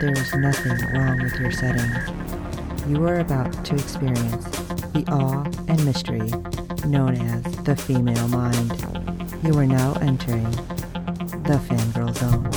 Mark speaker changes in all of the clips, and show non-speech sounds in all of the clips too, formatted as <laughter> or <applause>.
Speaker 1: there is nothing wrong with your setting. You are about to experience the awe and mystery known as the female mind. You are now entering the fangirl zone.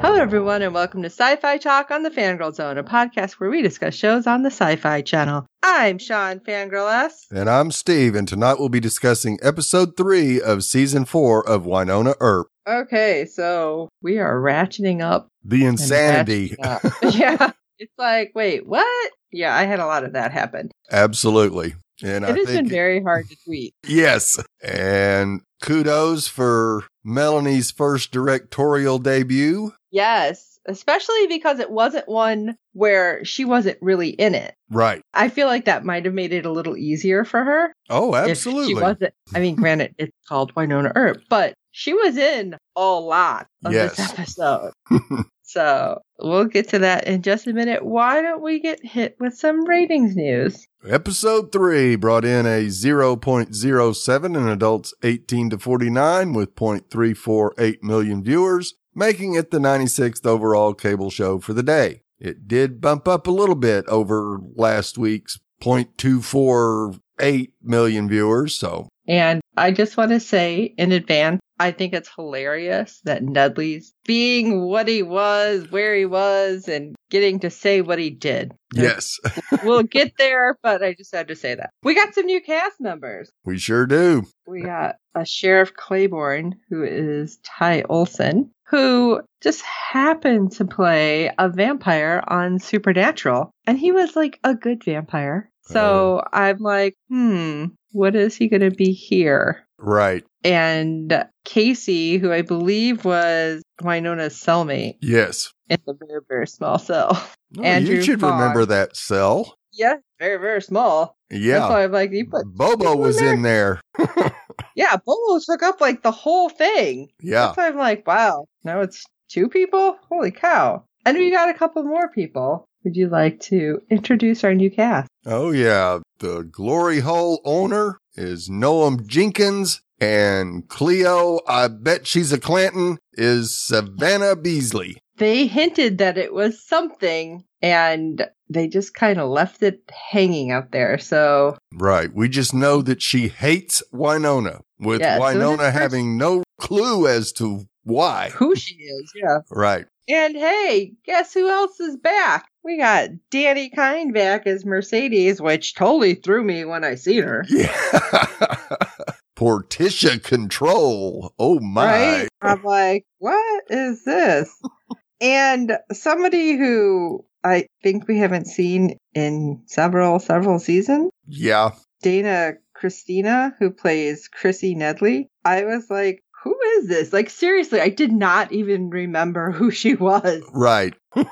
Speaker 2: Hello, everyone, and welcome to Sci Fi Talk on the Fangirl Zone, a podcast where we discuss shows on the Sci Fi Channel. I'm Sean Fangirl S.
Speaker 3: And I'm Steve, and tonight we'll be discussing episode three of season four of Wynonna Earp.
Speaker 2: Okay, so we are ratcheting up.
Speaker 3: The insanity.
Speaker 2: up. <laughs> <laughs> yeah. It's like, wait, what? Yeah, I had a lot of that happen.
Speaker 3: Absolutely. And I
Speaker 2: It has been very hard to tweet. <laughs>
Speaker 3: yes. And kudos for Melanie's first directorial debut.
Speaker 2: Yes, especially because it wasn't one where she wasn't really in it.
Speaker 3: Right.
Speaker 2: I feel like that might have made it a little easier for her.
Speaker 3: Oh, absolutely.
Speaker 2: she wasn't. I mean, granted, it's called Wynonna Earp, but she was in a lot of
Speaker 3: Yes.
Speaker 2: this episode. <laughs> so we'll get to that in just a minute. Why don't we get hit with some ratings news?
Speaker 3: Episode 3 brought in a 0.07 in adults 18 to 49 with 0.348 million viewers, making it the 96th overall cable show for the day. It did bump up a little bit over last week's 0.248 million viewers, so
Speaker 2: And I just want to say in advance, I think it's hilarious that Nedley's being what he was, where he was, and getting to say what he did.
Speaker 3: yes, <laughs>
Speaker 2: we'll get there, but I just had to say that. We got some new cast members.
Speaker 3: we sure do.
Speaker 2: We got a Sheriff Claiborne, who is Ty Olsson, who just happened to play a vampire on Supernatural. And he was like a good vampire. So I'm like, hmm, what is he going to be here?
Speaker 3: Right.
Speaker 2: And Casey, who I believe was Wynonna's cellmate
Speaker 3: Yes.
Speaker 2: in the very, very small cell.
Speaker 3: Oh,
Speaker 2: Andrew
Speaker 3: you should
Speaker 2: Fogg.
Speaker 3: remember that cell.
Speaker 2: Yeah, very, very small. That's
Speaker 3: Yeah.
Speaker 2: why I'm like, you put
Speaker 3: Bobo was in there. <laughs> <laughs>
Speaker 2: Yeah, Bobo took up like the whole thing.
Speaker 3: Yeah.
Speaker 2: That's why I'm like, wow, now it's two people? Holy cow. And we got a couple more people. Would you like to introduce our new cast?
Speaker 3: Oh yeah, the Glory Hole owner is Noam Jenkins, and Cleo, I bet she's a Clanton, is Savannah Beasley.
Speaker 2: They hinted that it was something and they just kind of left it hanging out there. So,
Speaker 3: Right. We just know that she hates Wynonna, with
Speaker 2: Yeah, so Wynonna first-
Speaker 3: having no clue as to why.
Speaker 2: who she is, yeah.
Speaker 3: Right.
Speaker 2: And hey, guess who else is back? We got Dani Kind back as Mercedes, which totally threw me when I seen her.
Speaker 3: Yeah. <laughs> Portisha Control. Oh my.
Speaker 2: Right? I'm like, what is this? <laughs> and somebody who I think we haven't seen in several, several seasons,
Speaker 3: Yeah.
Speaker 2: Dana Christina, who plays Chrissy Nedley. I was like, who is this? Like, seriously, I did not even remember who she was.
Speaker 3: Right. <laughs>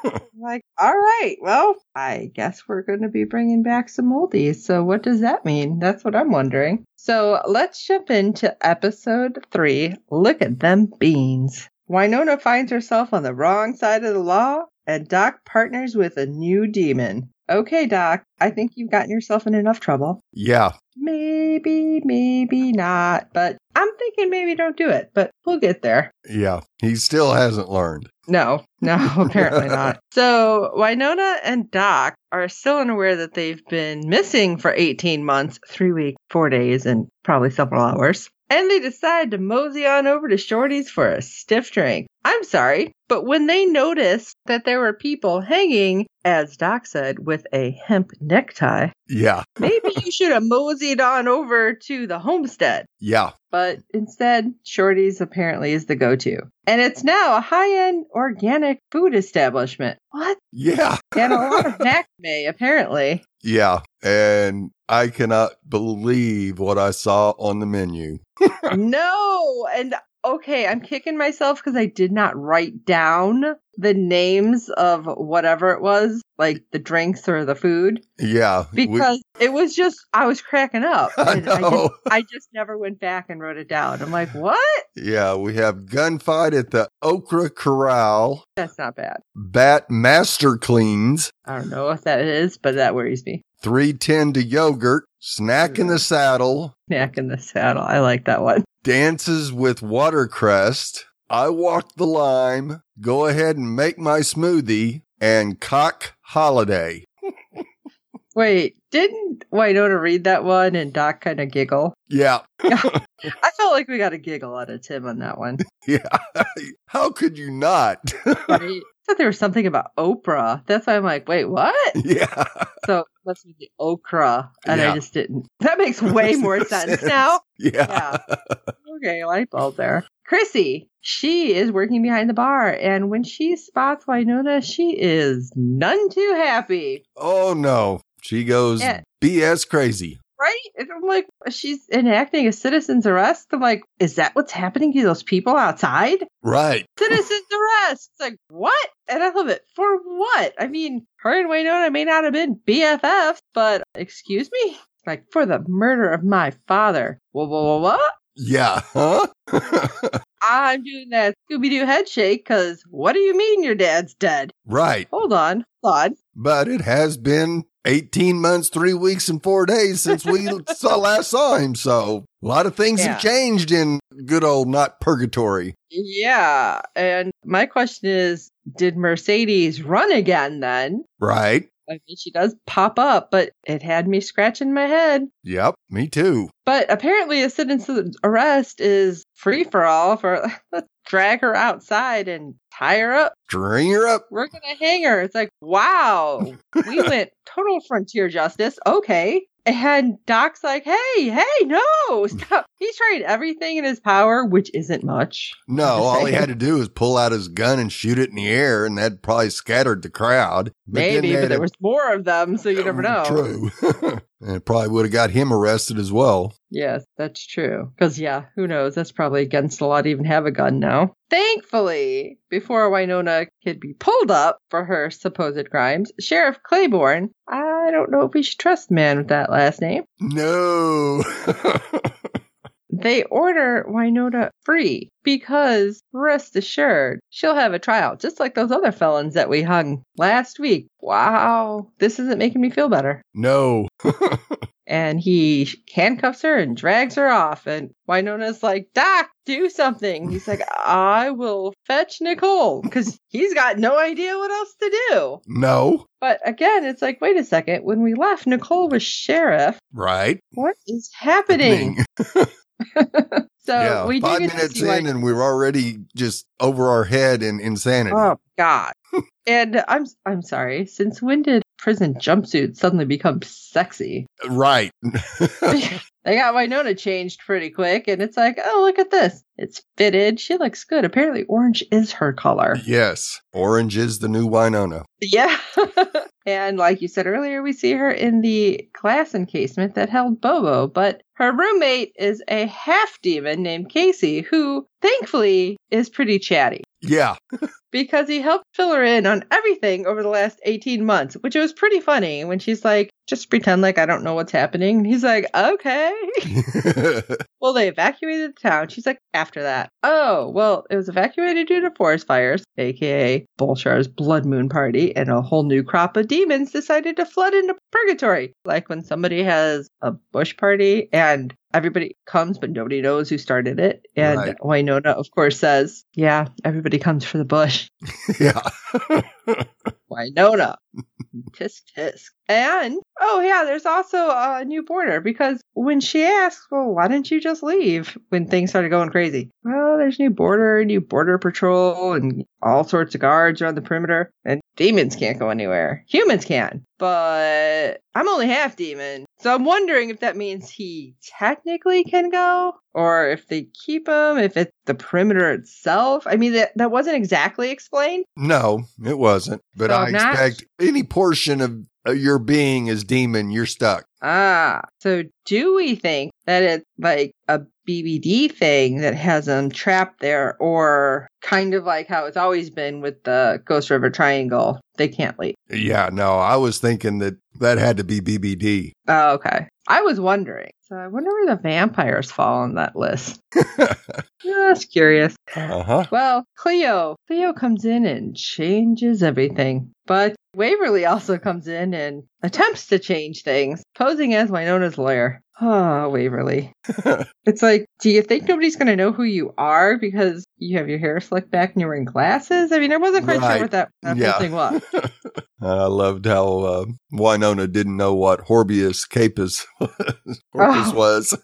Speaker 2: Like, all right, well, I guess we're going to be bringing back some oldies. So, what does that mean? That's what I'm wondering. So, let's jump into episode three. Look at them beans. Winona finds herself on the wrong side of the law, and Doc partners with a new demon. Okay, Doc, I think you've gotten yourself in enough trouble.
Speaker 3: Yeah.
Speaker 2: Maybe, maybe not, but I'm thinking maybe don't do it, but we'll get there.
Speaker 3: Yeah. He still hasn't learned.
Speaker 2: No, no, <laughs> apparently not. So Wynonna and Doc are still unaware that they've been missing for 18 months, three weeks, four days, and probably several hours. And they decide to mosey on over to Shorty's for a stiff drink. I'm sorry, but when they noticed that there were people hanging, as Doc said, with a hemp necktie,
Speaker 3: Yeah. <laughs>
Speaker 2: maybe you should have moseyed on over to the homestead.
Speaker 3: Yeah.
Speaker 2: But instead, Shorty's apparently is the go to. And it's now a high end organic food establishment. What?
Speaker 3: Yeah.
Speaker 2: And a <laughs> lot of macrame, apparently.
Speaker 3: Yeah. And I cannot believe what I saw on the menu. <laughs>
Speaker 2: no. And okay, I'm kicking myself because I did not write down the names of whatever it was, like the drinks or the food,
Speaker 3: Yeah. we-
Speaker 2: because it was just I was cracking up. <laughs>
Speaker 3: I
Speaker 2: and I,
Speaker 3: know.
Speaker 2: just, I just never went back and wrote it down. I'm like, what?
Speaker 3: yeah, we have gunfight at the Okra Corral,
Speaker 2: That's not bad.
Speaker 3: Bat Master Cleans,
Speaker 2: I don't know what that is, but that worries me.
Speaker 3: 310 to Yogurt, Snack in the Saddle,
Speaker 2: Snack in the saddle. I like that one.
Speaker 3: Dances with Watercress, I Walk the Lime, Go Ahead and Make My Smoothie, and Cock Holiday.
Speaker 2: Wait, didn't Wynonna read that one and Doc kind of giggle? <laughs>
Speaker 3: Yeah. <laughs>
Speaker 2: I felt like we got a giggle out of Tim on that one.
Speaker 3: Yeah. <laughs> How could you not?
Speaker 2: Right? I thought there was something about Oprah. That's why I'm like, wait, what?
Speaker 3: yeah.
Speaker 2: So must be the okra, and
Speaker 3: Yeah.
Speaker 2: I just didn't. That makes way more sense now.
Speaker 3: Yeah.
Speaker 2: Okay, light bulb there. Chrissy, she is working behind the bar, and when she spots Wynonna, she is none too happy,
Speaker 3: Oh no. She goes
Speaker 2: Yeah.
Speaker 3: BS crazy.
Speaker 2: right? And I'm like, she's enacting a citizen's arrest. I'm like, is that what's happening to those people outside?
Speaker 3: Right. <laughs>
Speaker 2: Citizen's arrest. It's like, what? And I love it. For what? I mean, her and Wynonna may not have been BFFs, but excuse me? Like, for the murder of my father. Whoa, whoa, whoa, what?
Speaker 3: Yeah. Huh? <laughs>
Speaker 2: I'm doing that Scooby Doo head shake because what do you mean your dad's dead?
Speaker 3: right.
Speaker 2: Hold on. Hold on.
Speaker 3: But it has been 18 months, three weeks, and four days since we <laughs> saw last saw him. So a lot of things
Speaker 2: Yeah.
Speaker 3: have changed in good old not purgatory.
Speaker 2: Yeah. And my question is did Mercedes run again then?
Speaker 3: Right.
Speaker 2: I mean, she does pop up, but it had me scratching my head.
Speaker 3: Yep. Me too.
Speaker 2: But apparently, a citizen's arrest is free for all. For let's drag her outside and tie her up.
Speaker 3: String her up.
Speaker 2: We're gonna hang her. It's like, wow, we <laughs> went total frontier justice. Okay. And Doc's like, hey, hey, no, <laughs> stop. He's trying everything in his power, which isn't much.
Speaker 3: No, all he had to do was pull out his gun and shoot it in the air, and that probably scattered the crowd. then
Speaker 2: Maybe, but there was more of them, so you never know.
Speaker 3: True. <laughs> and it probably would have got him arrested as well.
Speaker 2: Yes, that's true. Because, yeah, who knows? That's probably against the law to even have a gun now. Thankfully, before Wynonna could be pulled up for her supposed crimes, Sheriff Claiborne, I don't know if we should trust the man with that last name,
Speaker 3: No. <laughs>
Speaker 2: they order Wynonna free because, rest assured, she'll have a trial just like those other felons that we hung last week. Wow, this isn't making me feel better.
Speaker 3: no. <laughs>
Speaker 2: and he handcuffs her and drags her off. And Wynonna's like, Doc, do something. He's like, <laughs> I will fetch Nicole because he's got no idea what else to do.
Speaker 3: no.
Speaker 2: But again, it's like, wait a second. When we left, Nicole was sheriff.
Speaker 3: Right.
Speaker 2: What is happening? <laughs> <laughs> so
Speaker 3: yeah.
Speaker 2: we
Speaker 3: Five minutes in,
Speaker 2: like,
Speaker 3: and we're already just over our head in insanity.
Speaker 2: oh God. <laughs> and I'm I'm sorry. Since when did prison jumpsuits suddenly become sexy?
Speaker 3: Right. <laughs>
Speaker 2: they got Wynonna changed pretty quick, and it's like, oh, look at this. It's fitted. She looks good. Apparently, orange is her color.
Speaker 3: yes. Orange is the new Wynonna.
Speaker 2: Yeah. <laughs> and like you said earlier, we see her in the glass encasement that held Bobo, but her roommate is a half demon named Casey, who thankfully is pretty chatty.
Speaker 3: Yeah. <laughs>
Speaker 2: Because he helped fill her in on everything over the last 18 months, which was pretty funny when she's like, just pretend like I don't know what's happening. And he's like, okay. <laughs> Well, they evacuated the town. She's like, after that. Oh, well, it was evacuated due to forest fires, aka Bulshar's blood moon party, and a whole new crop of demons decided to flood into purgatory. Like when somebody has a bush party and everybody comes, but nobody knows who started it. And
Speaker 3: Right.
Speaker 2: Wynonna, of course, says, Yeah, everybody comes for the bush. <laughs>
Speaker 3: yeah.
Speaker 2: Wynonna. <laughs> tisk tisk. And oh yeah, there's also a new border because when she asks, well, why didn't you just leave when things started going crazy? Well, there's new border, new border patrol, and all sorts of guards around the perimeter. And demons can't go anywhere. Humans can, but I'm only half demon, so I'm wondering if that means he technically can go, or if they keep him, if it's the perimeter itself. I mean, that that wasn't exactly explained.
Speaker 3: No, it wasn't. But
Speaker 2: So
Speaker 3: I
Speaker 2: not-
Speaker 3: expect any portion of your being is demon, you're stuck.
Speaker 2: Ah, so do we think that it's like a BBD thing that has them trapped there, or kind of like how it's always been with the Ghost River Triangle? They can't leave.
Speaker 3: Yeah, no, I was thinking that that had to be BBD.
Speaker 2: Oh, okay. I was wondering. So I wonder where the vampires fall on that list. <laughs> Just curious.
Speaker 3: uh huh.
Speaker 2: Well, Cleo. Cleo comes in and changes everything. But Waverly also comes in and attempts to change things, posing as Wynonna's lawyer. Oh, Waverly. <laughs> It's like, do you think nobody's going to know who you are because you have your hair slicked back and you're wearing glasses? I mean, I wasn't quite
Speaker 3: Right.
Speaker 2: sure what that, that
Speaker 3: Yeah.
Speaker 2: thing was. <laughs>
Speaker 3: I loved how uh, Wynonna didn't know what Horbius Capus <laughs> Horbius
Speaker 2: Oh.
Speaker 3: was.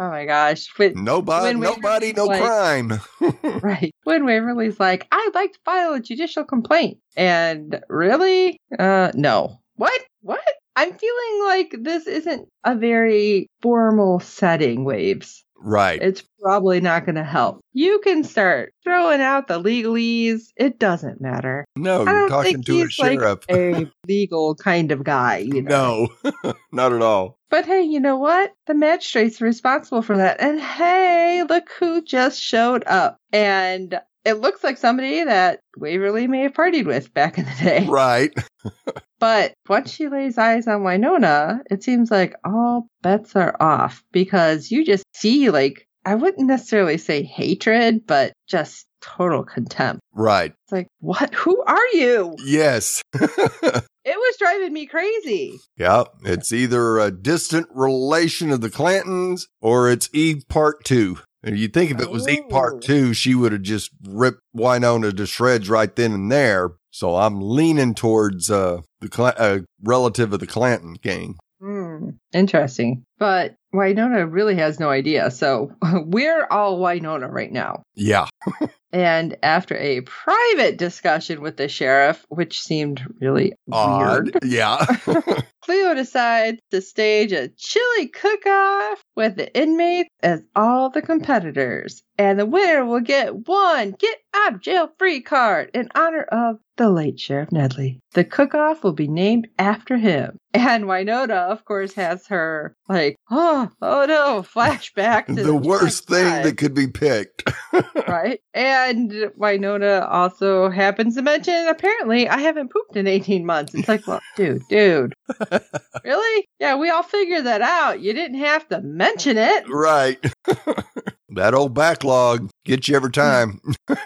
Speaker 2: Oh my gosh. But
Speaker 3: Nobody,
Speaker 2: When
Speaker 3: nobody, no
Speaker 2: like-
Speaker 3: crime. <laughs>
Speaker 2: Right. When Waverly's like, I'd like to file a judicial complaint. And really? Uh, no. What? What? I'm feeling like this isn't a very formal setting, Waves.
Speaker 3: Right.
Speaker 2: It's probably not going to help. You can start throwing out the legalese. It doesn't matter.
Speaker 3: No, you're talking to a
Speaker 2: he's like
Speaker 3: sheriff.
Speaker 2: a legal kind of guy, you know.
Speaker 3: no, <laughs> not at all.
Speaker 2: But hey, you know what? The magistrate's responsible for that. And hey, look who just showed up. And it looks like somebody that Waverly may have partied with back in the day.
Speaker 3: Right. <laughs>
Speaker 2: But once she lays eyes on Wynonna, it seems like all bets are off because you just see, like, I wouldn't necessarily say hatred, but just total contempt.
Speaker 3: Right.
Speaker 2: It's like, what? Who are you?
Speaker 3: Yes. <laughs>
Speaker 2: It was driving me crazy.
Speaker 3: yeah. It's either a distant relation of the Clantons or it's Eve Part Two. And you think if it was Eve
Speaker 2: Oh.
Speaker 3: Part Two, she would have just ripped Wynonna to shreds right then and there. So I'm leaning towards uh, the Cla- uh, relative of the Clanton gang.
Speaker 2: Hmm. Interesting. But Wynonna really has no idea. So <laughs> we're all Wynonna right now.
Speaker 3: Yeah. <laughs>
Speaker 2: And after a private discussion with the sheriff, which seemed really
Speaker 3: Odd.
Speaker 2: weird,
Speaker 3: Yeah. <laughs>
Speaker 2: Cleo decides to stage a chili cook-off with the inmates as all the competitors. And the winner will get one get out of jail free card in honor of the late Sheriff Nedley. The cook-off will be named after him. And Wynonna, of course, has her like, oh, oh no, flashback to <laughs>
Speaker 3: the worst
Speaker 2: time.
Speaker 3: thing that could be picked. <laughs>
Speaker 2: right? And Wynonna also happens to mention, apparently, I haven't pooped in 18 months. It's like, well, dude, dude. <laughs> <laughs> really? Yeah, we all figured that out. You didn't have to mention it.
Speaker 3: right. <laughs> that old backlog gets you every time. <laughs>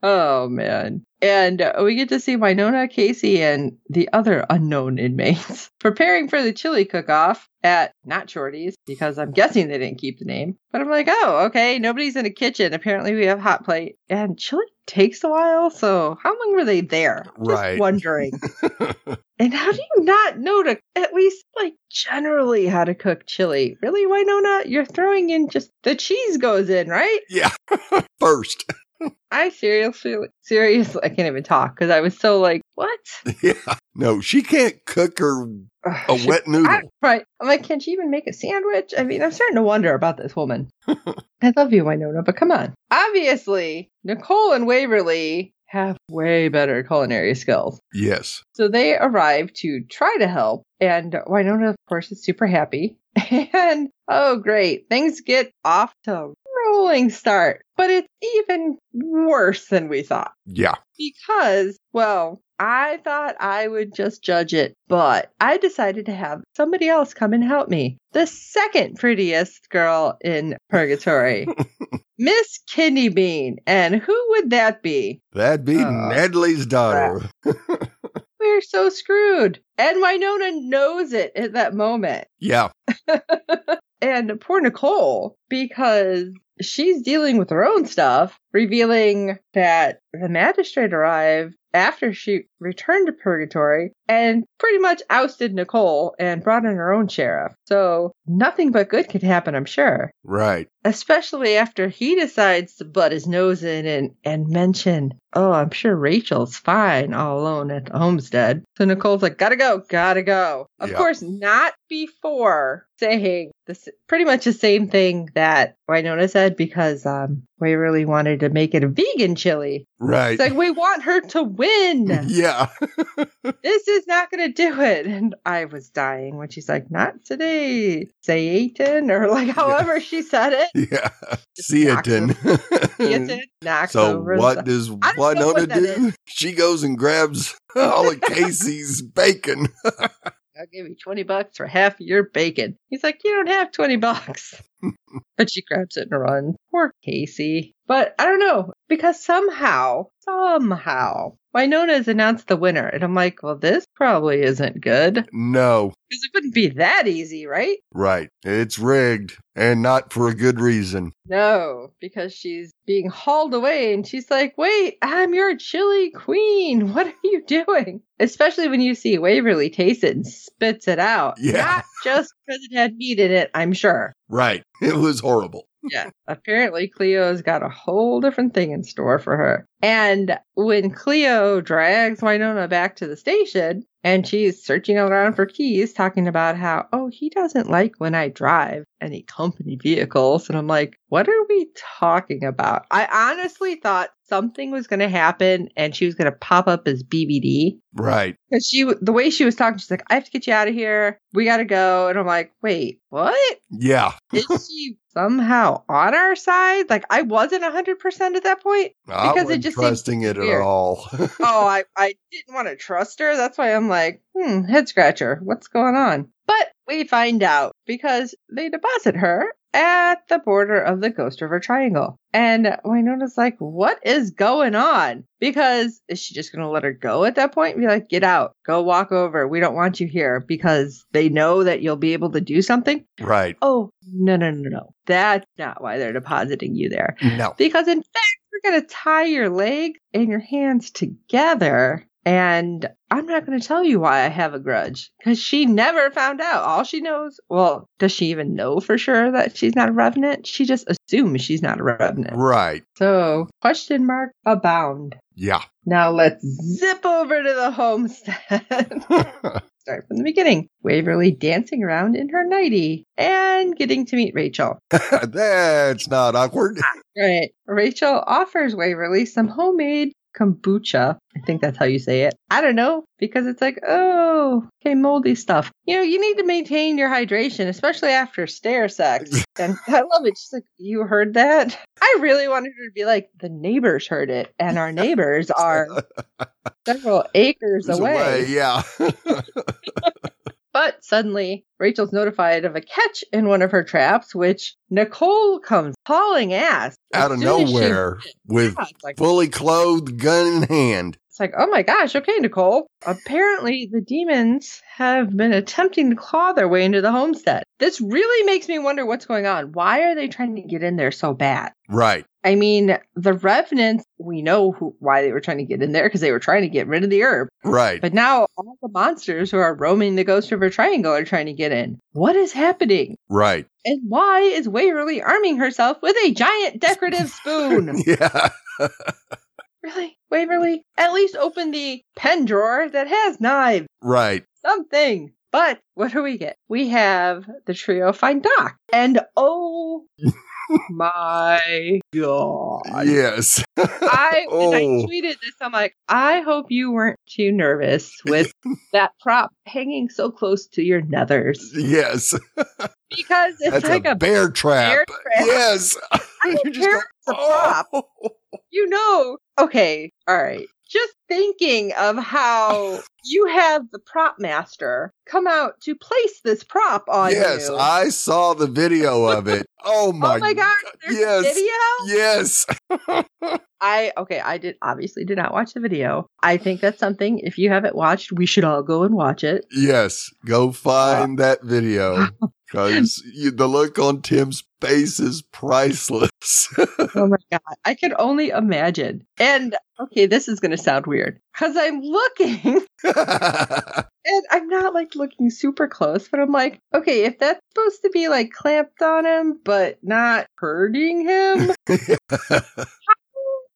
Speaker 2: Oh, man. And we get to see Wynonna, Casey, and the other unknown inmates <laughs> preparing for the chili cook off at not Shorty's because I'm guessing they didn't keep the name. But I'm like, oh, okay, nobody's in the kitchen. Apparently, we have hot plate. And chili takes a while. So, how long were they there? Just
Speaker 3: Right.
Speaker 2: wondering. <laughs> And how do you not know to at least like generally how to cook chili? Really, Wynonna? You're throwing in just the cheese goes in, right?
Speaker 3: yeah. <laughs> First.
Speaker 2: I seriously, seriously, I can't even talk because I was so like, what? <laughs>
Speaker 3: Yeah. No, she can't cook her a
Speaker 2: she-
Speaker 3: wet noodle.
Speaker 2: I- right. I'm like, can she even make a sandwich? I mean, I'm starting to wonder about this woman. <laughs> I love you, Wynonna, but come on. Obviously, Nicole and Waverly have way better culinary skills.
Speaker 3: yes.
Speaker 2: So they arrive to try to help, and Wynonna, of course, is super happy. <laughs> And oh, great, things get off to rolling start, but it's even worse than we thought
Speaker 3: Yeah.
Speaker 2: because, well, I thought I would just judge it, but I decided to have somebody else come and help me. The second prettiest girl in Purgatory, <laughs> Miss Kidney Bean. And who would that be?
Speaker 3: That'd be
Speaker 2: Oh,
Speaker 3: Nedley's daughter. <laughs>
Speaker 2: We're so screwed. And Wynonna knows it at that moment.
Speaker 3: Yeah. <laughs>
Speaker 2: and poor Nicole, because she's dealing with her own stuff, revealing that the magistrate arrived after she returned to purgatory and pretty much ousted Nicole and brought in her own sheriff. So nothing but good could happen, I'm sure.
Speaker 3: Right.
Speaker 2: Especially after he decides to butt his nose in and, and mention, oh, I'm sure Rachel's fine all alone at the homestead. So Nicole's like, gotta go, gotta go. Of
Speaker 3: Yeah.
Speaker 2: course, not before saying this pretty much the same thing that Wynonna said because um, really wanted to make it a vegan chili.
Speaker 3: Right.
Speaker 2: It's like we want her to win. <laughs>
Speaker 3: yeah. <laughs>
Speaker 2: this is not going to do it. And I was dying when she's like, "Not today, Satan," or like however she said it. <laughs>
Speaker 3: Yeah. Seaton.
Speaker 2: Satan knocks
Speaker 3: So
Speaker 2: over.
Speaker 3: what does
Speaker 2: I Wynonna
Speaker 3: do? She goes and grabs all of Casey's bacon.
Speaker 2: I'll give you 20 bucks for half your bacon. He's like, You don't have 20 bucks. <laughs> but she grabs it and runs. Poor Casey. But I don't know, because somehow, somehow, Wynonna's announced the winner. And I'm like, Well, this probably isn't good.
Speaker 3: No.
Speaker 2: Because it wouldn't be that easy, right?
Speaker 3: Right. It's rigged and not for a good reason.
Speaker 2: No, because she's being hauled away and she's like, Wait, I'm your chili queen. <laughs> What are you doing? Especially when you see Waverly taste it and spits it out.
Speaker 3: Yeah.
Speaker 2: Not just because it had meat in it, I'm sure.
Speaker 3: Right. <laughs> It was horrible.
Speaker 2: Yeah. Apparently, Cleo's got a whole different thing in store for her. And when Cleo drags Wynonna back to the station and she's searching around for keys, talking about how, oh, he doesn't like when I drive any company vehicles. And I'm like, what are we talking about? I honestly thought something was going to happen and she was going to pop up as BBD.
Speaker 3: Right.
Speaker 2: Because she, the way she was talking, she's like, I have to get you out of here. We got to go. And I'm like, wait, what?
Speaker 3: Yeah. <laughs>
Speaker 2: is she somehow on our side? Like I wasn't hundred percent at that point. Because it
Speaker 3: wasn't
Speaker 2: just
Speaker 3: trusting it
Speaker 2: weird.
Speaker 3: at all. <laughs>
Speaker 2: Oh, I I didn't want to trust her. That's why I'm like, hmm, head scratcher. What's going on? But we find out because they deposit her at the border of the Ghost River Triangle. And Wynonna's like, what is going on? Because is she just going to let her go at that point and be like, get out, go walk over. We don't want you here because they know that you'll be able to do something?
Speaker 3: right.
Speaker 2: Oh, no, no, no, no. That's not why they're depositing you there.
Speaker 3: No.
Speaker 2: Because in fact, we're going to tie your legs and your hands together. And I'm not going to tell you why I have a grudge because she never found out. All she knows, well, does she even know for sure that she's not a revenant? She just assumes she's not a revenant.
Speaker 3: Right.
Speaker 2: So, question mark abound.
Speaker 3: Yeah.
Speaker 2: Now let's zip over to the homestead. <laughs> <laughs> Start from the beginning. Waverly dancing around in her nightie and getting to meet Rachel. <laughs>
Speaker 3: That's not awkward.
Speaker 2: Right. Rachel offers Waverly some homemade kombucha. I think that's how you say it. I don't know because it's like, oh, okay, moldy stuff. You know, you need to maintain your hydration, especially after stair sex. <laughs> and I love it. She's like, you heard that? I really wanted her to be like, the neighbors heard it, and our neighbors are <laughs> several acres
Speaker 3: It's
Speaker 2: away.
Speaker 3: Yeah. <laughs>
Speaker 2: But suddenly, Rachel's notified of a catch in one of her traps, which Nicole comes hauling ass
Speaker 3: Out of
Speaker 2: as she-
Speaker 3: nowhere <laughs> with
Speaker 2: Yeah, like,
Speaker 3: fully clothed gun in hand.
Speaker 2: It's like, oh my gosh, okay, Nicole. Apparently, the demons have been attempting to claw their way into the homestead. This really makes me wonder what's going on. Why are they trying to get in there so bad?
Speaker 3: Right.
Speaker 2: I mean, the revenants, we know who, why they were trying to get in there because they were trying to get rid of the herb.
Speaker 3: Right.
Speaker 2: But now all the monsters who are roaming the Ghost River Triangle are trying to get in. What is happening?
Speaker 3: Right.
Speaker 2: And why is Waverly arming herself with a giant decorative <laughs> spoon?
Speaker 3: Yeah. <laughs>
Speaker 2: really? Waverly? At least open the pen drawer that has knives.
Speaker 3: Right.
Speaker 2: Something. But what do we get? We have the trio find Doc. And oh <laughs> my god.
Speaker 3: Yes.
Speaker 2: I when <laughs> oh. I
Speaker 3: Oh.
Speaker 2: tweeted this, I'm like, I hope you weren't too nervous with <laughs> that prop hanging so close to your nethers.
Speaker 3: Yes.
Speaker 2: Because it's
Speaker 3: That's
Speaker 2: like
Speaker 3: a,
Speaker 2: a,
Speaker 3: bear trap.
Speaker 2: bear trap.
Speaker 3: Yes.
Speaker 2: I don't
Speaker 3: You just
Speaker 2: care if it's a prop.
Speaker 3: "Oh."
Speaker 2: You know, okay, all right. Just thinking of how <laughs> you have the prop master come out to place this prop on
Speaker 3: Yes,
Speaker 2: you.
Speaker 3: Yes, I saw the video of it. <laughs> Oh, oh my,
Speaker 2: oh my god, there's
Speaker 3: yes.
Speaker 2: a video?
Speaker 3: Yes. <laughs>
Speaker 2: I okay, I did obviously did not watch the video. I think that's something if you haven't watched, we should all go and watch it.
Speaker 3: Yes. Go find uh, that video because the look on Tim's face is priceless.
Speaker 2: Oh my god, I can only imagine. And okay, this is going to sound weird cuz I'm looking <laughs> <laughs> and I'm not like looking super close, but I'm like, okay, if that's supposed to be like clamped on him but not hurting him, how <laughs>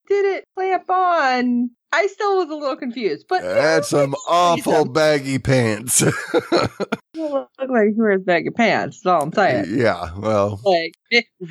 Speaker 2: did it clamp on I still was a little confused, but
Speaker 3: That's some awful baggy pants.
Speaker 2: Look like he wears baggy pants. That's all I'm saying.
Speaker 3: yeah, well,
Speaker 2: Like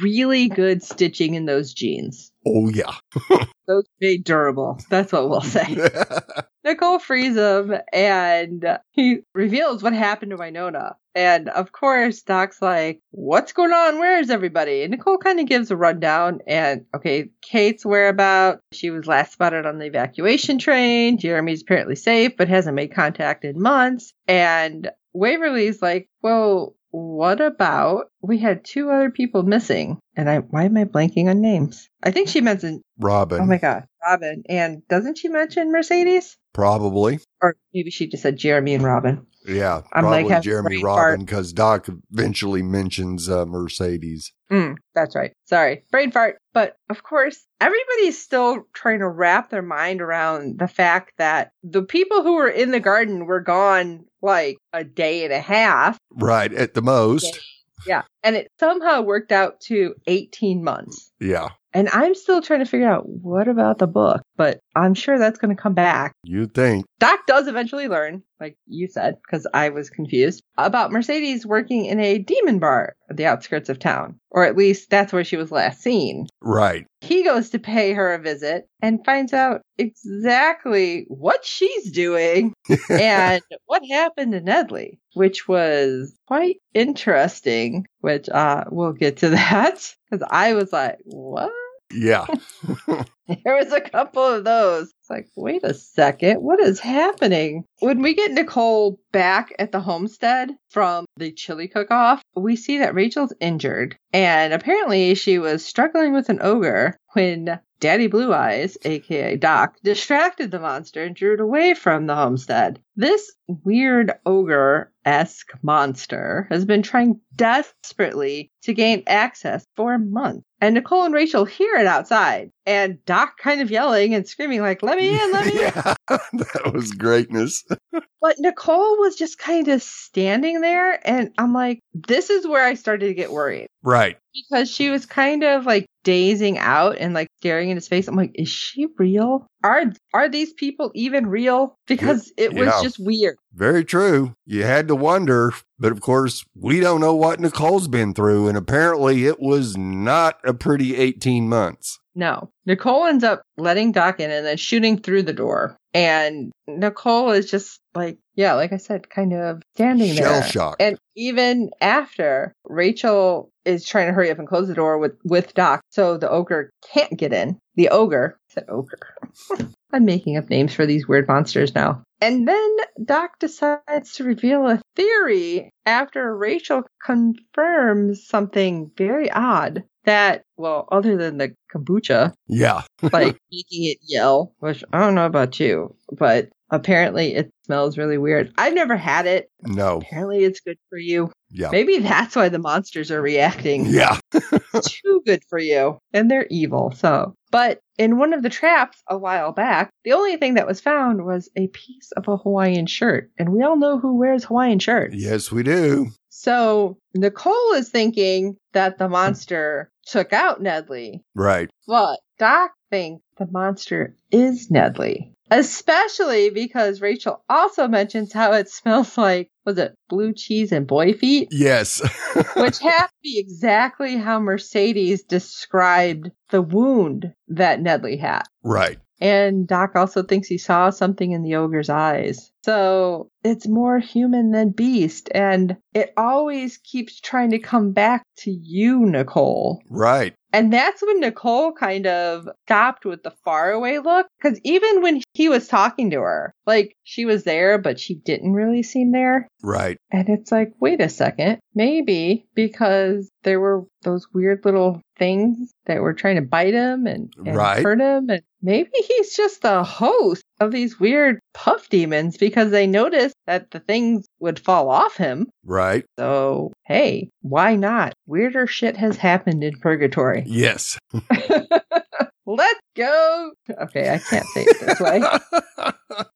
Speaker 2: really good stitching in those jeans.
Speaker 3: Oh yeah. <laughs>
Speaker 2: Those made durable. That's what we'll say. <laughs> Nicole frees him and he reveals what happened to Wynonna. And of course, Doc's like, What's going on? Where is everybody? And Nicole kind of gives a rundown. And okay, Kate's whereabout. She was last spotted on the evacuation train. Jeremy's apparently safe, but hasn't made contact in months. And Waverly's like, Well, what about we had two other people missing? And I, why am I blanking on names? I think she mentioned,
Speaker 3: Robin,
Speaker 2: oh my God, Robin. And doesn't she mention Mercedes?
Speaker 3: probably.
Speaker 2: Or maybe she just said Jeremy and Robin.
Speaker 3: Yeah,
Speaker 2: I'm like
Speaker 3: probably
Speaker 2: having
Speaker 3: Jeremy Robin because Doc eventually mentions uh, Mercedes.
Speaker 2: Mm, that's right. Sorry. Brain fart. But of course, everybody's still trying to wrap their mind around the fact that the people who were in the garden were gone like a day and a half.
Speaker 3: Right, at the most.
Speaker 2: Yeah. And it somehow worked out to 18 months.
Speaker 3: Yeah,
Speaker 2: And I'm still trying to figure out what about the book, but I'm sure that's going to come back.
Speaker 3: you'd think.
Speaker 2: Doc does eventually learn, like you said, because I was confused, about Mercedes working in a demon bar at the outskirts of town. Or at least that's where she was last seen.
Speaker 3: Right.
Speaker 2: He goes to pay her a visit and finds out exactly what she's doing <laughs> and what happened to Nedley, which was quite interesting, which uh, we'll get to <laughs> that. Because I was like, what?
Speaker 3: Yeah. <laughs>
Speaker 2: There was a couple of those. It's like, wait a second, what is happening? When we get Nicole back at the homestead from the chili cook off, we see that Rachel's injured. And apparently she was struggling with an ogre when Daddy Blue Eyes, aka Doc, distracted the monster and drew it away from the homestead. This weird ogre esque monster has been trying desperately to gain access for months. And Nicole and Rachel hear it outside, and Doc kind of yelling and screaming, like, let me in, let me in. <laughs>
Speaker 3: yeah, <laughs> that was greatness. <laughs>
Speaker 2: But Nicole was just kind of standing there, and I'm like, this is where I started to get worried
Speaker 3: Right.
Speaker 2: because she was kind of like dazing out and like staring in his face. I'm like, is she real? Are are these people even real? Because it was
Speaker 3: Yeah.
Speaker 2: just weird.
Speaker 3: Very true. You had to wonder, but of course, we don't know what Nicole's been through, and apparently it was not a pretty 18 months.
Speaker 2: No. Nicole ends up letting Doc in and then shooting through the door. And Nicole is just like, yeah, like I said, kind of standing there.
Speaker 3: Shell
Speaker 2: there.
Speaker 3: shocked.
Speaker 2: And even after Rachel is trying to hurry up and close the door with, with Doc so the ogre can't get in. The ogre said ogre. <laughs> I'm making up names for these weird monsters now. And then Doc decides to reveal a theory after Rachel confirms something very odd that, well, other than the kombucha,
Speaker 3: Yeah. <laughs>
Speaker 2: like making it yell, which I don't know about you, but apparently it smells really weird. I've never had it.
Speaker 3: No.
Speaker 2: Apparently it's good for you.
Speaker 3: Yeah.
Speaker 2: Maybe that's why the monsters are reacting.
Speaker 3: Yeah. <laughs>
Speaker 2: Too good for you. And they're evil. So, but in one of the traps a while back, the only thing that was found was a piece of a Hawaiian shirt. And we all know who wears Hawaiian shirts.
Speaker 3: Yes, we do.
Speaker 2: So Nicole is thinking that the monster took out Nedley,
Speaker 3: Right.
Speaker 2: but Doc thinks the monster is Nedley. Especially because Rachel also mentions how it smells like, was it blue cheese and boy feet?
Speaker 3: Yes. <laughs>
Speaker 2: Which has to be exactly how Mercedes described the wound that Nedley had.
Speaker 3: right.
Speaker 2: And Doc also thinks he saw something in the ogre's eyes. So it's more human than beast. And it always keeps trying to come back to you, Nicole.
Speaker 3: Right.
Speaker 2: And that's when Nicole kind of stopped with the faraway look. Because even when he was talking to her, like she was there, but she didn't really seem there.
Speaker 3: Right.
Speaker 2: And it's like, wait a second. Maybe because there were those weird little things that were trying to bite him and, and
Speaker 3: Right.
Speaker 2: hurt him. And maybe he's just the host of these weird puff demons because they noticed that the things would fall off him.
Speaker 3: Right.
Speaker 2: So, hey, why not? Weirder shit has happened in purgatory.
Speaker 3: Yes. <laughs>
Speaker 2: Let's go. Okay, I can't say it this way. <laughs>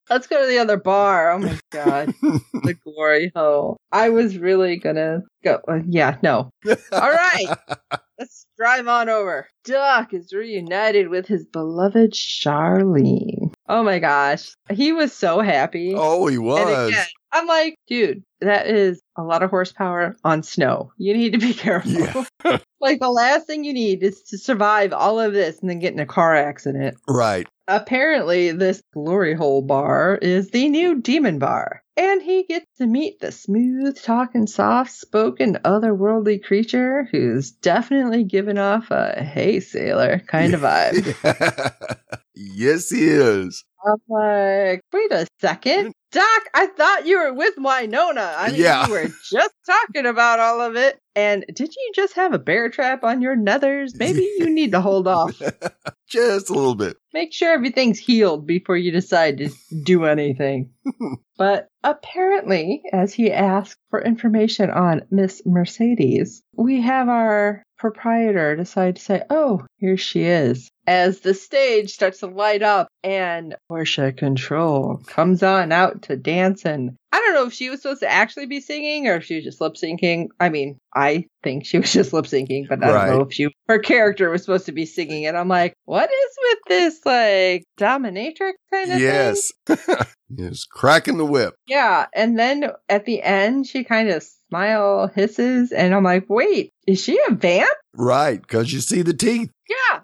Speaker 2: Let's go to the other bar. Oh my god. the <laughs> glory hole. I was really gonna go. uh, yeah, no. All right. <laughs> Let's drive on over. Doc is reunited with his beloved Charlene. Oh my gosh. He was so happy.
Speaker 3: Oh, he was.
Speaker 2: again, I'm like, dude, that is a lot of horsepower on snow. You need to be <laughs> careful.
Speaker 3: Yeah. <laughs>
Speaker 2: like the last thing you need is to survive all of this and then get in a car accident.
Speaker 3: Right.
Speaker 2: Apparently, this glory hole bar is the new demon bar. And he gets to meet the smooth talking, soft spoken, otherworldly creature who's definitely giving off a hey sailor kind of vibe. <laughs>
Speaker 3: yes, he is.
Speaker 2: I'm like, wait a second. Mm. Doc, I thought you were with Wynonna. I mean,
Speaker 3: Yeah.
Speaker 2: you were just talking about all of it. And did you just have a bear trap on your nethers? Maybe you need to hold off. <laughs>
Speaker 3: Just a little bit.
Speaker 2: Make sure everything's healed before you decide to do anything. <laughs> but apparently, as he asked for information on Miss Mercedes, we have our proprietor decide to say, Oh, here she is. As the stage starts to light up and Portia Control comes on out to dance and I don't know if she was supposed to actually be singing or if she was just lip syncing. I mean, I think she was just lip syncing, but I
Speaker 3: Right.
Speaker 2: don't know if she her character was supposed to be singing And I'm like, what is with this like dominatrix kind of thing?
Speaker 3: Yes. <laughs> yes. Cracking the whip.
Speaker 2: Yeah, and then at the end, she kind of smile hisses, and I'm like, wait, is she a vamp?
Speaker 3: Right. Because you see the teeth.
Speaker 2: Yeah,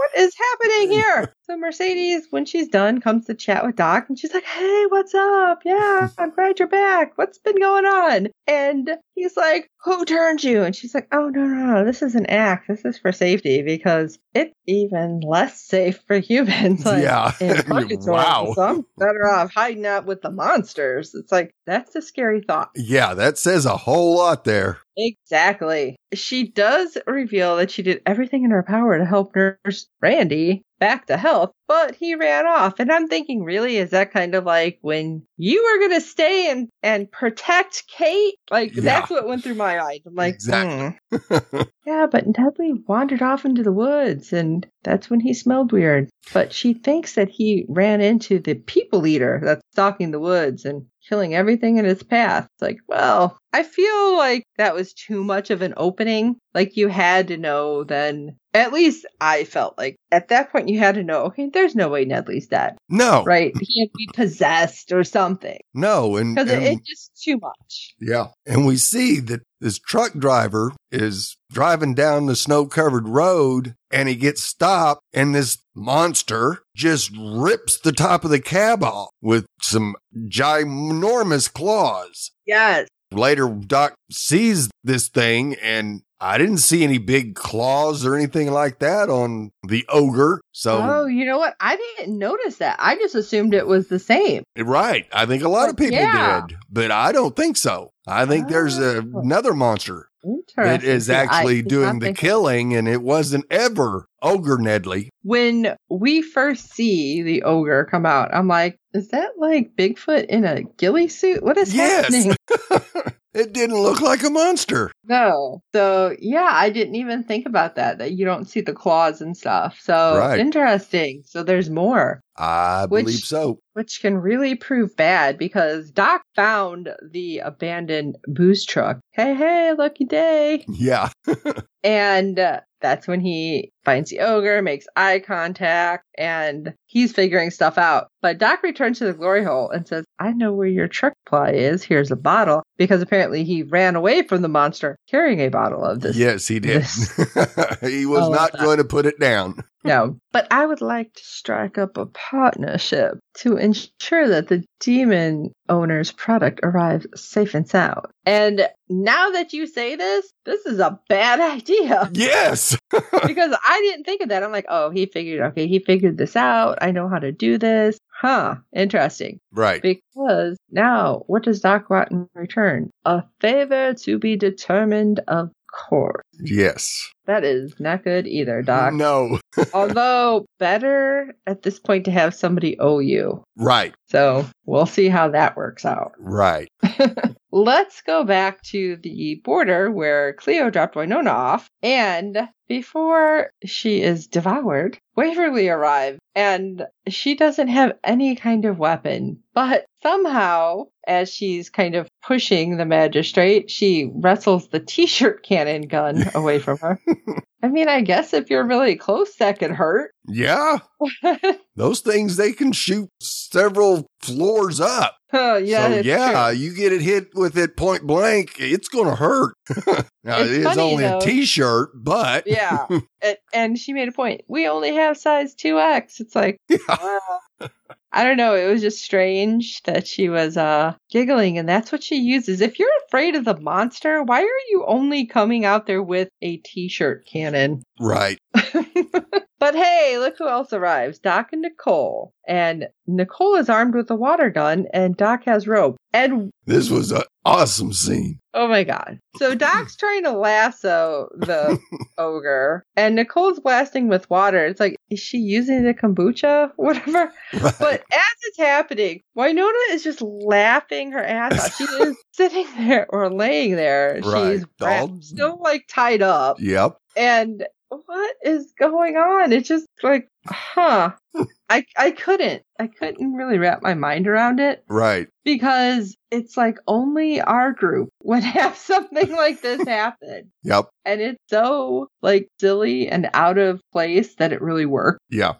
Speaker 2: what? Is happening <laughs> here? so Mercedes, when she's done, comes to chat with Doc, and she's like, "Hey, what's up? Yeah, <laughs> I'm glad you're back. What's been going on?" And he's like, "Who turned you?" And she's like, "Oh no, no, no. This is an act. This is for safety because it's even less safe for humans." <laughs> Like,
Speaker 3: yeah. wow.
Speaker 2: So I'm better off hiding out with the monsters. It's like that's a scary thought.
Speaker 3: Yeah, that says a whole lot there.
Speaker 2: Exactly. She does reveal that she did everything in her power to help nurse Randy back to health, but he ran off. And I'm thinking, really, is that kind of like when you were going to stay and, and protect Kate? Like,
Speaker 3: Yeah.
Speaker 2: that's what went through my mind. I'm like,
Speaker 3: Exactly.
Speaker 2: hmm. <laughs> Yeah, but Nedley wandered off into the woods, and that's when he smelled weird. But she thinks that he ran into the people eater that's stalking the woods and killing everything in its path. It's like, well, I feel like that was too much of an opening. Like you had to know then. At least I felt like at that point you had to know, okay, there's no way Nedley's dead,
Speaker 3: no.
Speaker 2: right? He had to be possessed or something.
Speaker 3: No. And,
Speaker 2: Because it, it's just too much.
Speaker 3: yeah. And we see that this truck driver is driving down the snow covered road and he gets stopped and this monster just rips the top of the cab off with some ginormous claws.
Speaker 2: Yes.
Speaker 3: Later, Doc sees this thing, and I didn't see any big claws or anything like that on the ogre. So,
Speaker 2: Oh, you know what? I didn't notice that. I just assumed it was the same.
Speaker 3: right. I think a lot of people
Speaker 2: yeah.
Speaker 3: did, but I don't think so. I think there's a,
Speaker 2: Oh.
Speaker 3: another monster that is
Speaker 2: is I
Speaker 3: actually doing the killing, and it wasn't ever Ogre Nedley.
Speaker 2: When we first see the ogre come out, I'm like, is that like Bigfoot in a ghillie suit? What is
Speaker 3: Yes.
Speaker 2: happening? <laughs>
Speaker 3: it didn't look like a monster.
Speaker 2: No. So yeah, I didn't even think about that. That you don't see the claws and stuff. So
Speaker 3: Right.
Speaker 2: interesting. So there's more.
Speaker 3: I
Speaker 2: Which-
Speaker 3: believe so.
Speaker 2: which can really prove bad because Doc found the abandoned booze truck. Hey, hey, lucky day.
Speaker 3: Yeah. <laughs>
Speaker 2: And uh, that's when he finds the ogre, makes eye contact, and he's figuring stuff out. But Doc returns to the glory hole and says, I know where your truck supply is. Here's a bottle. Because apparently he ran away from the monster carrying a bottle of this.
Speaker 3: yes, he did. <laughs> he was
Speaker 2: oh, of
Speaker 3: not going to put it down.
Speaker 2: No, but I would like to strike up a partnership to ensure that the demon owner's product arrives safe and sound. And now that you say this, this is a bad <laughs> idea
Speaker 3: Yes.
Speaker 2: Because I didn't think of that. I'm like, oh, he figured, okay, he figured this out. I know how to do this. Huh, interesting.
Speaker 3: Right.
Speaker 2: Because now, what does Doc in return? A favor to be determined, of course.
Speaker 3: Yes.
Speaker 2: That is not good either, Doc.
Speaker 3: No. <laughs>
Speaker 2: Although better at this point to have somebody owe you.
Speaker 3: Right.
Speaker 2: So we'll see how that works out. <laughs>
Speaker 3: Right.
Speaker 2: Let's go back to the border where Cleo dropped Wynonna off. And before she is devoured, Waverly arrives and she doesn't have any kind of weapon. But somehow, as she's kind of pushing the magistrate, she wrestles the t shirt cannon gun <laughs> away from her. I mean, I guess if you're really close, that could hurt.
Speaker 3: yeah. <laughs> Those things, they can shoot several floors up.
Speaker 2: Yeah.
Speaker 3: so yeah,
Speaker 2: true.
Speaker 3: you get it hit with it point blank, it's gonna hurt. <laughs> now,
Speaker 2: It's
Speaker 3: it is
Speaker 2: funny,
Speaker 3: only
Speaker 2: though.
Speaker 3: a t-shirt, but
Speaker 2: Yeah. <laughs> and, and she made a point. We only have size 2X. It's like,
Speaker 3: Yeah.
Speaker 2: I don't know. It was just strange that she was uh giggling, and that's what she uses. If you're afraid of the monster, why are you only coming out there with a t shirt cannon?
Speaker 3: right. <laughs>
Speaker 2: but hey, look who else arrives Doc and Nicole. And Nicole is armed with a water gun, and Doc has rope. And
Speaker 3: This was an awesome scene.
Speaker 2: oh my god. So Doc's <laughs> trying to lasso the <laughs> ogre, and Nicole's blasting with water. It's like, is she using the kombucha? <laughs> Whatever.
Speaker 3: Right.
Speaker 2: But as it's happening, Wynonna is just laughing her ass off. She is sitting there or laying there.
Speaker 3: Right.
Speaker 2: She's wrapped, still like tied up.
Speaker 3: yep.
Speaker 2: And what is going on? It's just like, huh. <laughs> I I couldn't. I couldn't really wrap my mind around it
Speaker 3: Right.
Speaker 2: because it's like only our group <laughs> would have something like this <laughs> happen.
Speaker 3: Yep.
Speaker 2: And it's so like silly and out of place that it really worked.
Speaker 3: Yeah.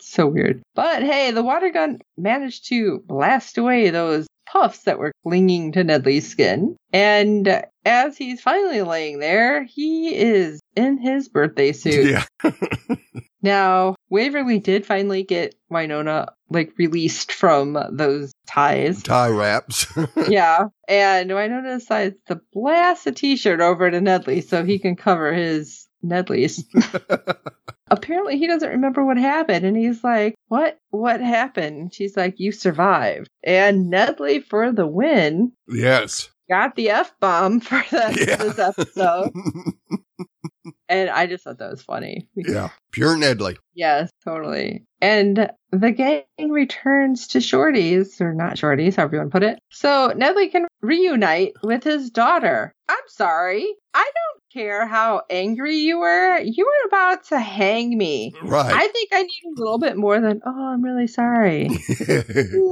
Speaker 2: So weird. But hey, the water gun managed to blast away those puffs that were clinging to Nedley's skin. And as he's finally laying there, he is in his birthday suit.
Speaker 3: Yeah. <laughs>
Speaker 2: Now, Waverly did finally get Wynonna like released from those ties.
Speaker 3: Tie wraps. <laughs>
Speaker 2: yeah. And Wynonna decides to blast a t-shirt over to Nedley so he can cover his Nedley's. <laughs> Apparently he doesn't remember what happened and he's like, "What? What happened?" She's like, "You survived." And Nedley for the win
Speaker 3: yes.
Speaker 2: got the F-bomb for the,
Speaker 3: Yeah.
Speaker 2: this episode. And I just thought that was funny.
Speaker 3: yeah. Pure Nedley.
Speaker 2: Yes, totally. And the gang returns to Shorty's, or not Shorty's, however you want to put it. So Nedley can reunite with his daughter. I'm sorry. I don't care how angry you were. You were about to hang me.
Speaker 3: Right.
Speaker 2: I think I need a little bit more than, oh, I'm really sorry. <laughs>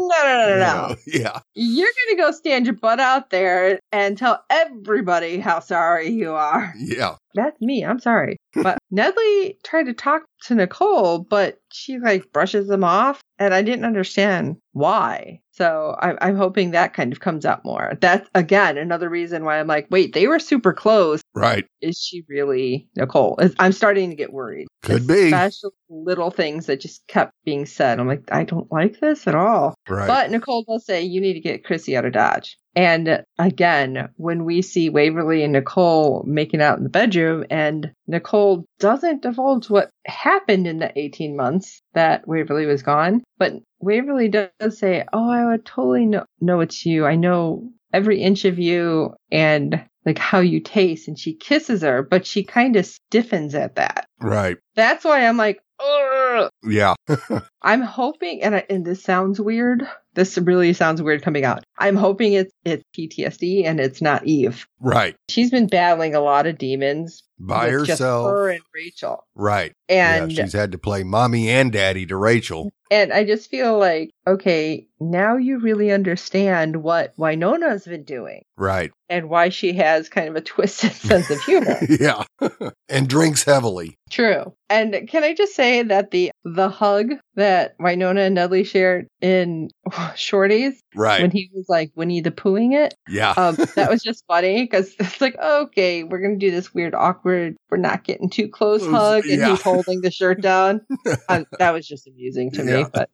Speaker 2: No, no, no, no, no.
Speaker 3: Yeah.
Speaker 2: You're going to go stand your butt out there and tell everybody how sorry you are.
Speaker 3: Yeah.
Speaker 2: That's me. I'm sorry. But <laughs> Nedley tried to talk to Nicole, but she like brushes them off, and I didn't understand why. So I, I'm hoping that kind of comes out more. That's again another reason why I'm like, wait, they were super close.
Speaker 3: Right.
Speaker 2: Is she really Nicole? I'm starting to get worried.
Speaker 3: Could be.
Speaker 2: Especially little things that just kept being said. I'm like, I don't like this at all.
Speaker 3: Right.
Speaker 2: But Nicole does say you need to get Chrissy out of Dodge. And again, when we see Waverly and Nicole making out in the bedroom, and Nicole doesn't divulge what happened in the 18 months that Waverly was gone, but Waverly does say, Oh, I would totally know, know it's you. I know every inch of you and like how you taste. And she kisses her, but she kind of stiffens at that.
Speaker 3: right.
Speaker 2: That's why I'm like, Ugh.
Speaker 3: Yeah. <laughs>
Speaker 2: I'm hoping, and, I, and this sounds weird. This really sounds weird coming out. I'm hoping it's it's PTSD and it's not Eve.
Speaker 3: Right.
Speaker 2: She's been battling a lot of demons
Speaker 3: By herself.
Speaker 2: her and Rachel.
Speaker 3: Right.
Speaker 2: And
Speaker 3: yeah, she's had to play mommy and daddy to Rachel.
Speaker 2: and I just feel like, okay, now you really understand what Wynonna's been doing
Speaker 3: Right.
Speaker 2: and why she has kind of a <laughs> twisted sense of humor. <laughs>
Speaker 3: yeah. <laughs> and drinks heavily.
Speaker 2: True. And can I just say that the the hug that Wynonna and Nedley shared in Shorty's
Speaker 3: Right.
Speaker 2: when he was like Winnie the Poohing it,
Speaker 3: yeah.
Speaker 2: um, <laughs> that was just funny because it's like, okay, we're gonna do this weird, awkward, we're not getting too close hug, and
Speaker 3: yeah.
Speaker 2: he's holding the shirt down. <laughs> um, that was just amusing to me. But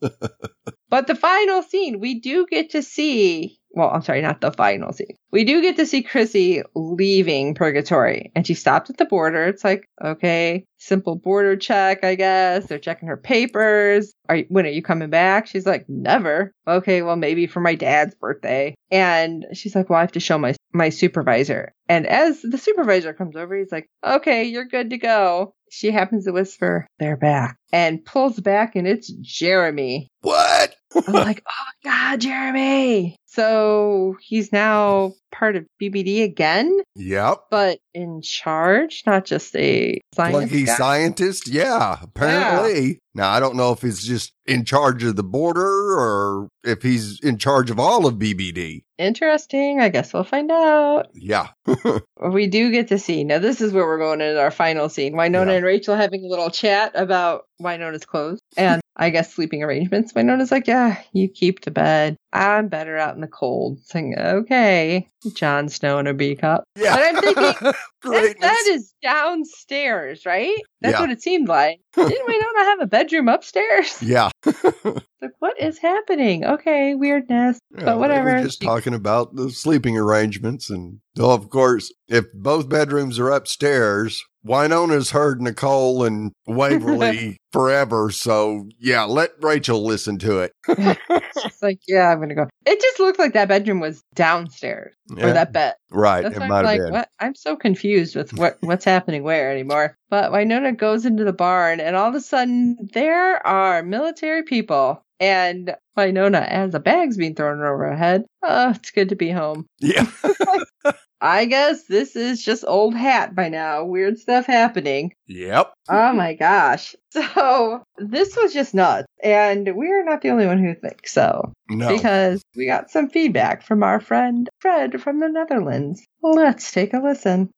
Speaker 2: but the final scene, we do get to see. Well, I'm sorry, not the final scene. We do get to see Chrissy leaving Purgatory, and she stopped at the border. It's like, okay, simple border check, I guess. They're checking her papers. Are you, when are you coming back? She's like, never. Okay, well, maybe for my dad's birthday. And she's like, well, I have to show my my supervisor. And as the supervisor comes over, he's like, okay, you're good to go. She happens to whisper, they're back, and pulls back, and it's Jeremy.
Speaker 3: what?
Speaker 2: I'm like, oh my god, Jeremy. So he's now part of BBD again,
Speaker 3: Yep.
Speaker 2: but in charge, not just a guy.
Speaker 3: scientist? Yeah, apparently. Now, I don't know if he's just in charge of the border or if he's in charge of all of BBD.
Speaker 2: Interesting. I guess we'll find out.
Speaker 3: Yeah. <laughs>
Speaker 2: We do get to see. Now, this is where we're going into our final scene. Wynonna
Speaker 3: Yeah.
Speaker 2: and Rachel having a little chat about Wynonna's clothes and I guess sleeping arrangements. Wynonna's like, Yeah, you keep to bed. I'm better out in the cold. Saying, Okay, Jon Snow in a B cup.
Speaker 3: Yeah.
Speaker 2: But I'm thinking, <laughs> <laughs>
Speaker 3: Greatness.
Speaker 2: that is downstairs, right? That's
Speaker 3: Yeah.
Speaker 2: what it seemed like. <laughs> Didn't Wynonna have a bedroom upstairs?
Speaker 3: yeah. <laughs>
Speaker 2: Like, what is happening? Okay, weirdness.
Speaker 3: Yeah,
Speaker 2: but whatever.
Speaker 3: Just talking about the sleeping arrangements. And oh, of course, if both bedrooms are upstairs, Wynonna's heard Nicole and Waverly <laughs> forever. So yeah, let Rachel listen to it. <laughs>
Speaker 2: It's like, yeah, I'm gonna go. It just looked like that bedroom was downstairs
Speaker 3: Yeah,
Speaker 2: or that bed.
Speaker 3: right.
Speaker 2: That's
Speaker 3: it might
Speaker 2: I'm
Speaker 3: have
Speaker 2: like,
Speaker 3: been.
Speaker 2: what? I'm so confused with what <laughs> what's happening where anymore. But Wynonna goes into the barn, and all of a sudden there are military people, and Wynonna as a bag's being thrown over her head. Oh, it's good to be home.
Speaker 3: Yeah. <laughs>
Speaker 2: I guess this is just old hat by now. Weird stuff happening.
Speaker 3: yep.
Speaker 2: Oh my gosh. So this was just nuts. And we're not the only one who thinks so.
Speaker 3: No.
Speaker 2: Because we got some feedback from our friend Fred from the Netherlands. Let's take a listen.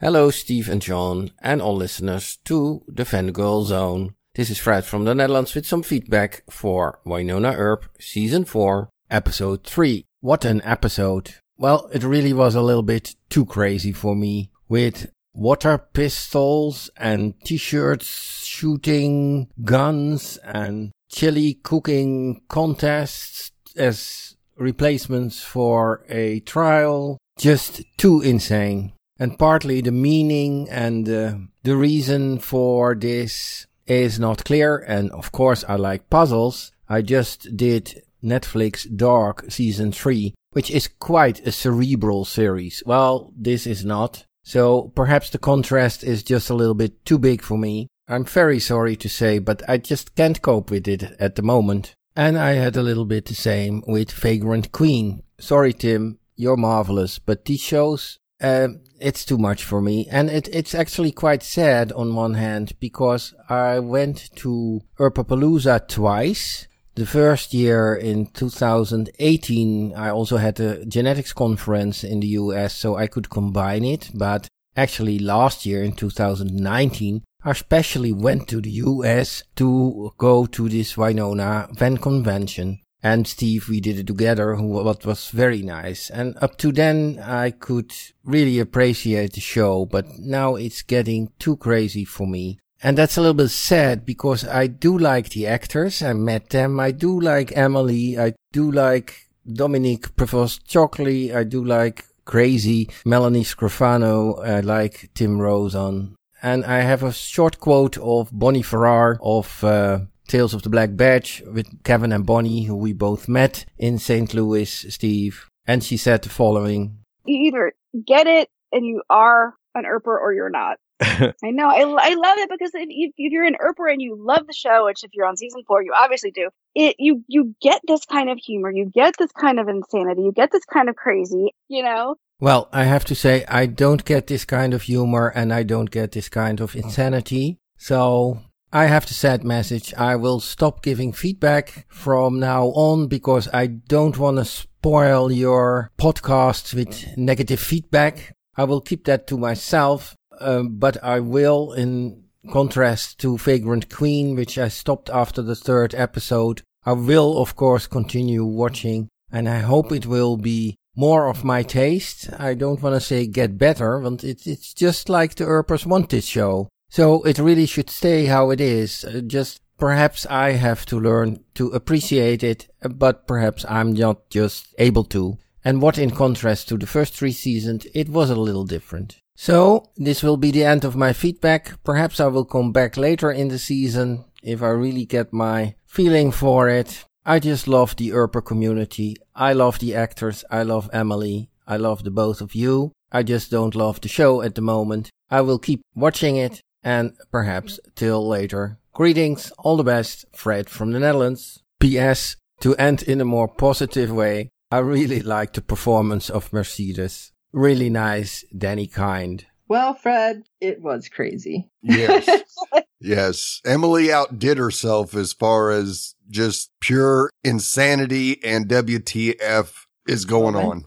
Speaker 4: Hello, Steve and John, and all listeners to the Fangirl Zone. This is Fred from the Netherlands with some feedback for Wynonna Earp Season 4, Episode 3. What an episode! Well, it really was a little bit too crazy for me, with water pistols and t-shirts, shooting guns and chili cooking contests as replacements for a trial. Just too insane and partly the meaning and uh, the reason for this is not clear. And of course, I like puzzles. I just did Netflix Dark season three, which is quite a cerebral series. Well, this is not. So perhaps the contrast is just a little bit too big for me. I'm very sorry to say, but I just can't cope with it at the moment. And I had a little bit the same with Vagrant Queen. Sorry, Tim, you're marvelous, but these shows um, it's too much for me. And it, it's actually quite sad on one hand because I went to Earpapalooza twice. The first year in 2018, I also had a genetics conference in the US, so I could combine it. But actually last year in 2019, I especially went to the US to go to this Wynonna Van convention and Steve, we did it together, who, what was very nice. And up to then, I could really appreciate the show, but now it's getting too crazy for me. And that's a little bit sad because I do like the actors. I met them. I do like Emily. I do like Dominique Provost-Chalkley. I do like crazy Melanie Scrofano. I like Tim Rozon. And I have a short quote of Bonnie Farrar of, uh, Tales of the Black Badge with Kevin and Bonnie, who we both met in St. Louis, Steve. And she said the following.
Speaker 5: You either get it and you are an Earper or you're not. <laughs> I know. I, I love it because if, you, if you're an Earper and you love the show, which if you're on season four, you obviously do, it you you get this kind of humor, you get this kind of insanity, you get this kind of crazy, you know?
Speaker 4: Well, I have to say, I don't get this kind of humor and I don't get this kind of insanity. So I have the sad message. I will stop giving feedback from now on because I don't want to spoil your podcast with negative feedback. I will keep that to myself, um, but I will in contrast to Vagrant Queen, which I stopped after the third episode. I will, of course, continue watching and I hope it will be more of my taste. I don't want to say get better, but it, it's just like the Earpers Wanted show. So it really should stay how it is. Uh, just perhaps I have to learn to appreciate it, uh, but perhaps I'm not just able to. And what in contrast to the first three seasons, it was a little different. So this will be the end of my feedback. Perhaps I will come back later in the season if I really get my feeling for it. I just love the Earper community. I love the actors. I love Emily. I love the both of you. I just don't love the show at the moment. I will keep watching it and perhaps till later. Greetings, all the best, Fred from the Netherlands. P.S. To end in a more positive way, I really liked the performance of Mercedes. Really nice, Dani Kind.
Speaker 2: Well, Fred, it was crazy.
Speaker 3: Yes. <laughs> yes. Emily outdid herself as far as just pure insanity and WTF is going on.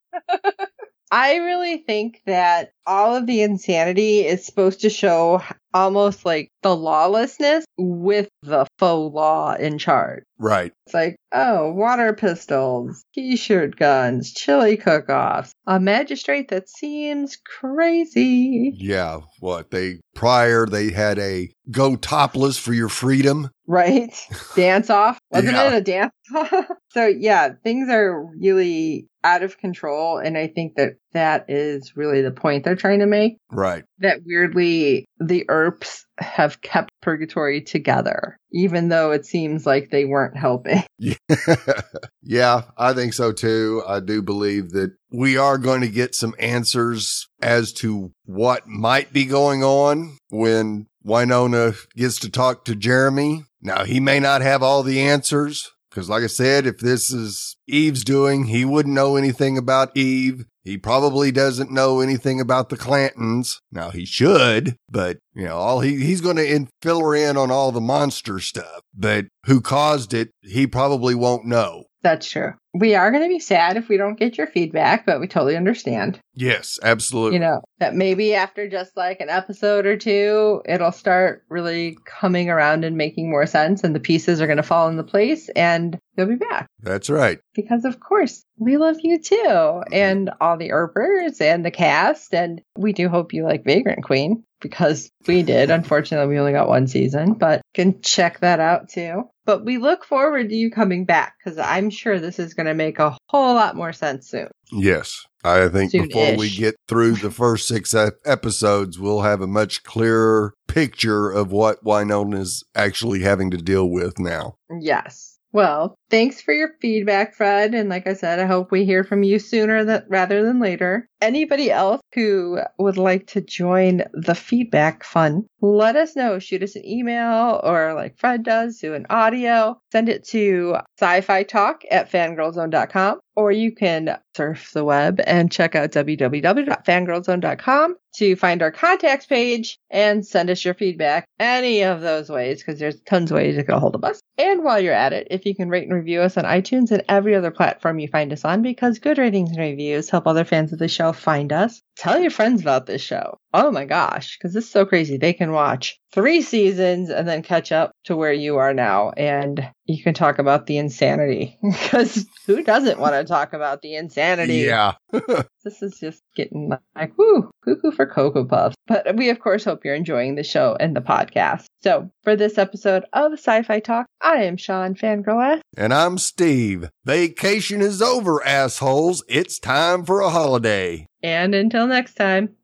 Speaker 3: <laughs>
Speaker 2: I really think that all of the insanity is supposed to show almost like the lawlessness with the faux law in charge.
Speaker 3: Right.
Speaker 2: It's like, oh, water pistols, t-shirt guns, chili cook-offs, a magistrate that seems crazy.
Speaker 3: Yeah. What they prior they had a go topless for your freedom.
Speaker 2: Right. <laughs> Dance off. Wasn't
Speaker 3: Yeah.
Speaker 2: it a dance off? <laughs> so yeah, things are really out of control. And I think that that is really the point they're trying to make.
Speaker 3: Right.
Speaker 2: That weirdly the Earps have kept purgatory together, even though it seems like they weren't helping. <laughs>
Speaker 3: yeah, I think so too. I do believe that we are going to get some answers as to what might be going on when Wynonna gets to talk to Jeremy. Now, he may not have all the answers because, like I said, if this is Eve's doing, he wouldn't know anything about Eve. He probably doesn't know anything about the Clantons. Now he should, but you know, all he, he's going to fill her in on all the monster stuff, but who caused it, he probably won't know.
Speaker 2: That's true. We are going to be sad if we don't get your feedback, but we totally understand.
Speaker 3: Yes, absolutely.
Speaker 2: You know, that maybe after just like an episode or two, it'll start really coming around and making more sense, and the pieces are going to fall into place, and you'll be back.
Speaker 3: That's right.
Speaker 2: Because, of course, we love you too, and all the Earpers and the cast, and we do hope you like Vagrant Queen because we did. Unfortunately, we only got one season, but can check that out too. But we look forward to you coming back because I'm sure this is going to make a whole lot more sense soon.
Speaker 3: Yes. I think
Speaker 2: Soon-ish.
Speaker 3: before we get through the first six episodes, we'll have a much clearer picture of what Wynonna's actually having to deal with now.
Speaker 2: Yes. Well, thanks for your feedback, Fred. And like I said, I hope we hear from you sooner that rather than later. Anybody else who would like to join the feedback fun, let us know. Shoot us an email or like Fred does, do an audio. Send it to sci-fi talk at fangirlzone.com or you can surf the web and check out www.fangirlzone.com to find our contacts page and send us your feedback any of those ways because there's tons of ways to get a hold of us. And while you're at it, if you can rate and review us on iTunes and every other platform you find us on because good ratings and reviews help other fans of the show find us. Tell your friends about this show. Oh my gosh, because this is so crazy. They can watch three seasons and then catch up to where you are now. And you can talk about the insanity <laughs> because who doesn't want to talk about the insanity?
Speaker 3: Yeah. <laughs>
Speaker 2: This is just getting like, whoo, cuckoo for Cocoa Puffs. But we, of course, hope you're enjoying the show and the podcast. So for this episode of Sci Fi Talk, I am Sean Fangirl.
Speaker 3: And I'm Steve. Vacation is over, assholes. It's time for a holiday.
Speaker 2: And until next time,